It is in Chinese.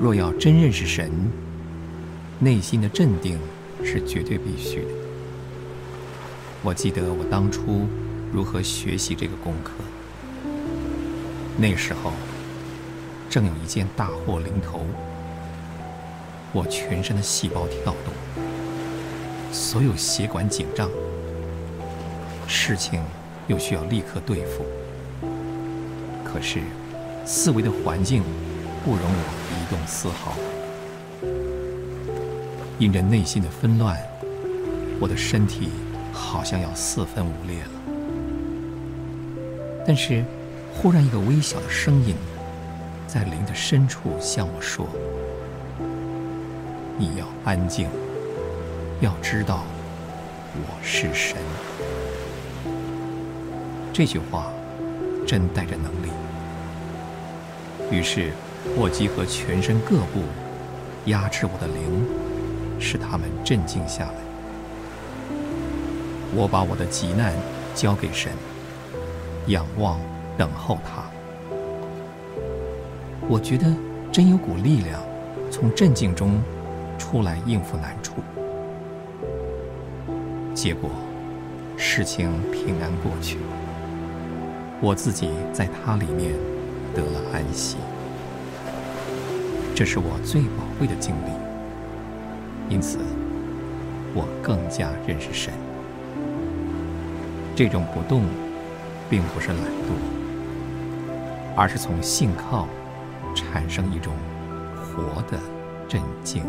若要真认识神，内心的镇定是绝对必须的。我记得我当初如何学习这个功课。那时候，正有一件大祸临头，我全身的细胞跳动，所有血管紧张，事情又需要立刻对付。可是，四围的环境不容我移动丝毫，因着内心的纷乱，我的身体。好像要四分五裂了，但是忽然一个微小的声音在灵的深处向我说：“你要安静，要知道我是神。”这句话真带着能力。于是我集合全身各部，压制我的灵，使他们镇静下来。我把我的急难交给神，仰望等候他。我觉得真有股力量从镇静中出来应付难处。结果事情平安过去，我自己在他里面得了安息。这是我最宝贵的经历，因此我更加认识神。这种不动，并不是懒惰，而是从信靠产生一种活的镇静。